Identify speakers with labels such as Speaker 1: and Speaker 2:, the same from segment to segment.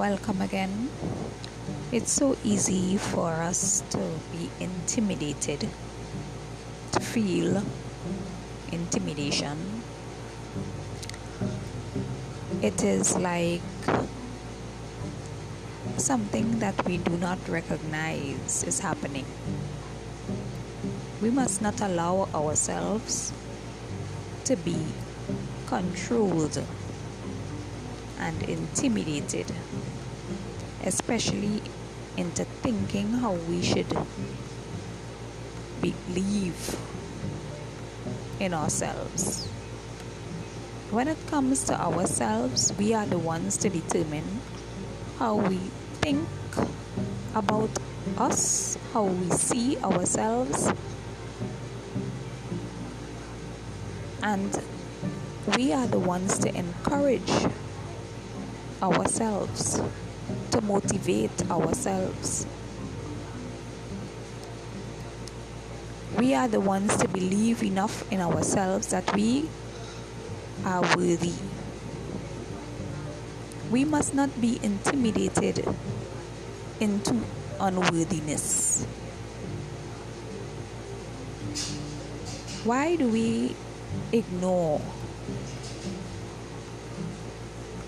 Speaker 1: welcome again. It's so easy for us to be intimidated, to feel intimidation. It is like something that we do not recognize is happening. We must not allow ourselves to be controlled and intimidated, especially into thinking how we should believe in ourselves. When it comes to ourselves, we are the ones to determine how we think about us, how we see ourselves, and we are the ones to encourage ourselves, to motivate ourselves. We are the ones to believe enough in ourselves that we are worthy. We must not be intimidated into unworthiness. Why do we ignore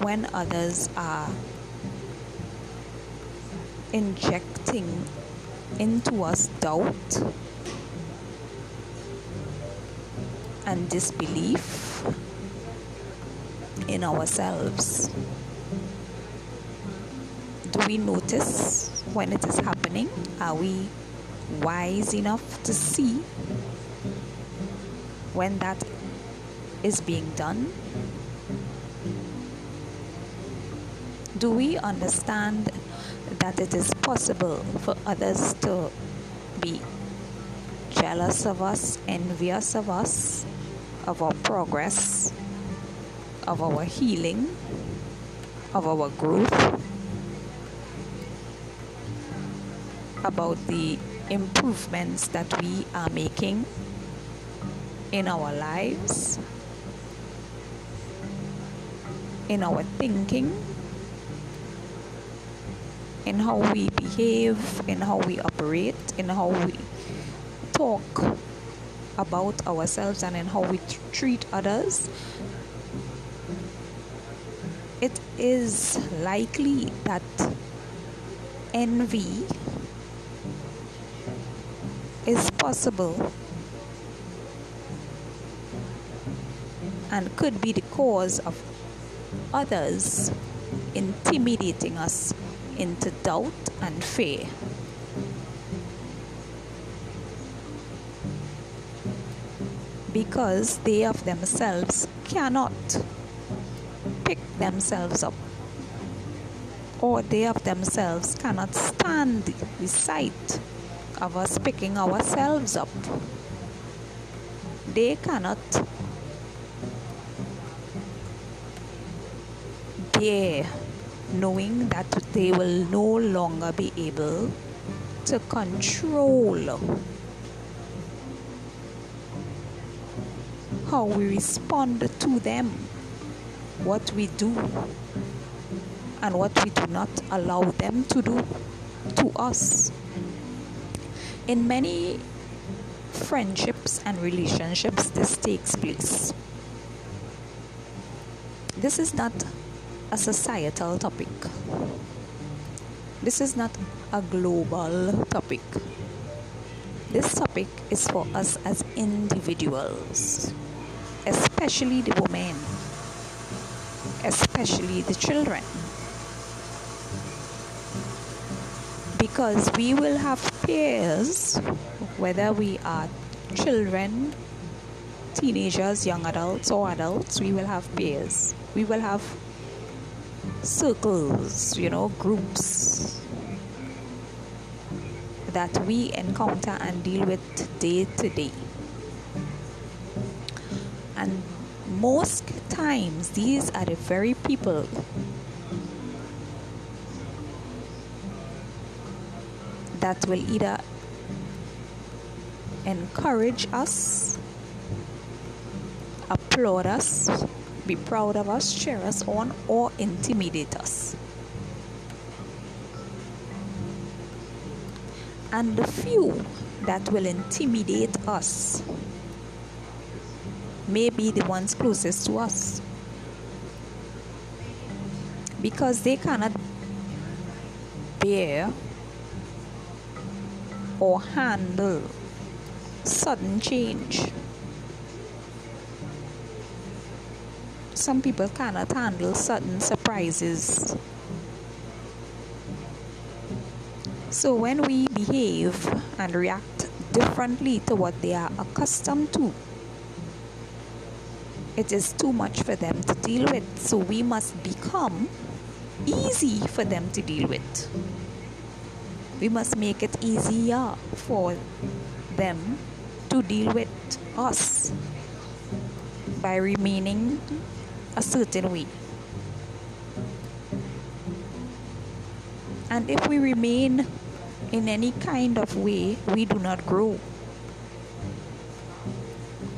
Speaker 1: when others are injecting into us doubt and disbelief in ourselves. Do we notice when it is happening? Are we wise enough to see when that is being done? do we understand that it is possible for others to be jealous of us, envious of us, of our progress, of our healing, of our growth, about the improvements that we are making in our lives, in our thinking? In how we behave, in how we operate, in how we talk about ourselves, and in how we t- treat others, it is likely that envy is possible and could be the cause of others intimidating us into doubt and fear. Because they of themselves cannot pick themselves up, or they of themselves cannot stand the sight of us picking ourselves up. They cannot bear knowing that they will no longer be able to control how we respond to them, what we do, and what we do not allow them to do to us. In many friendships and relationships, this takes place. This is not a societal topic. This is not a global topic. This topic is for us as individuals, especially the women, especially the children. Because we will have peers, whether we are children, teenagers, young adults, or adults, we will have peers. We will have circles, you know, groups that we encounter and deal with day to day. And most times, these are the very people that will either encourage us, applaud us, be proud of us, cheer us on, or intimidate us. And the few that will intimidate us may be the ones closest to us because they cannot bear or handle sudden change. Some people cannot handle sudden surprises. So when we behave and react differently to what they are accustomed to, it is too much for them to deal with. So we must become easy for them to deal with. We must make it easier for them to deal with us by remaining a certain way. And if we remain in any kind of way, we do not grow.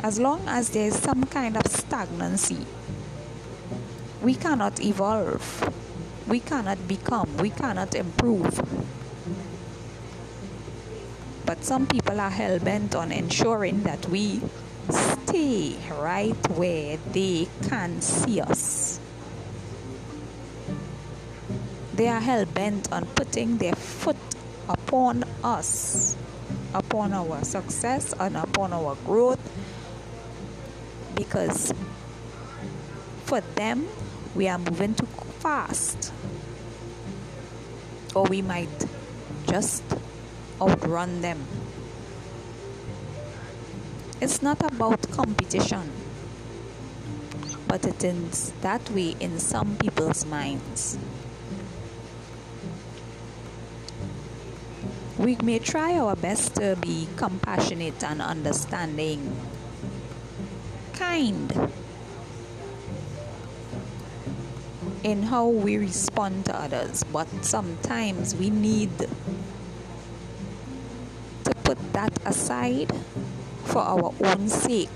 Speaker 1: As long as there is some kind of stagnancy, we cannot evolve, we cannot become, we cannot improve. But some people are hell bent on ensuring that we stay right where they can see us. They are hell bent on putting their foot upon us, upon our success, and upon our growth. Because for them, we are moving too fast. Or we might just outrun them. It's not about competition, but it is that way in some people's minds. We may try our best to be compassionate and understanding, kind in how we respond to others, but sometimes we need to put that aside for our own sake.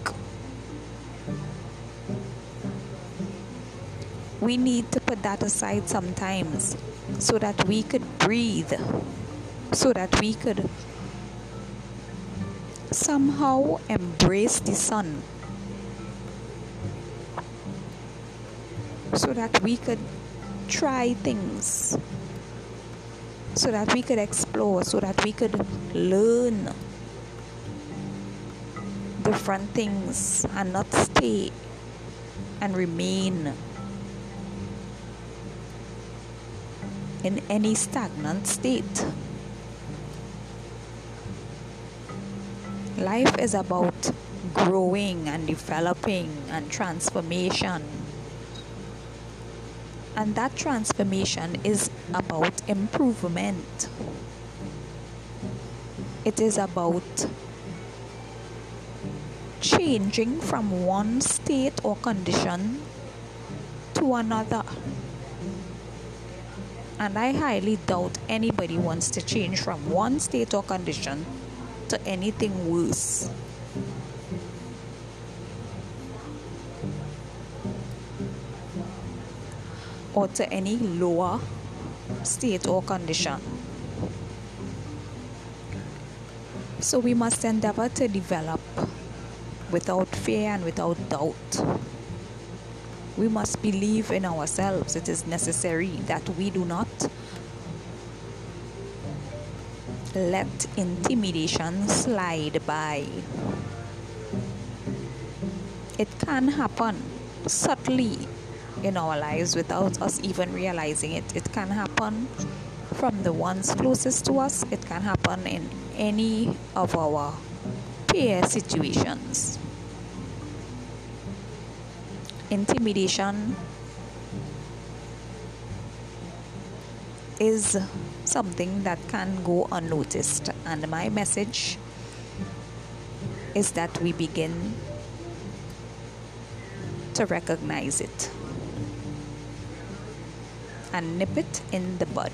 Speaker 1: We need to put that aside sometimes so that we could breathe, so that we could somehow embrace the sun, so that we could try things, so that we could explore, so that we could learn different things and not stay and remain in any stagnant state. Life is about growing and developing and transformation. And that transformation is about improvement. It is about changing from one state or condition to another. And I highly doubt anybody wants to change from one state or condition to anything worse. Or to any lower state or condition. So we must endeavor to develop without fear and without doubt. We must believe in ourselves. It is necessary that we do not let intimidation slide by. It can happen subtly in our lives without us even realizing it. It can happen from the ones closest to us, it can happen in any of our peer situations. Intimidation is something that can go unnoticed, and my message is that we begin to recognize it and nip it in the bud.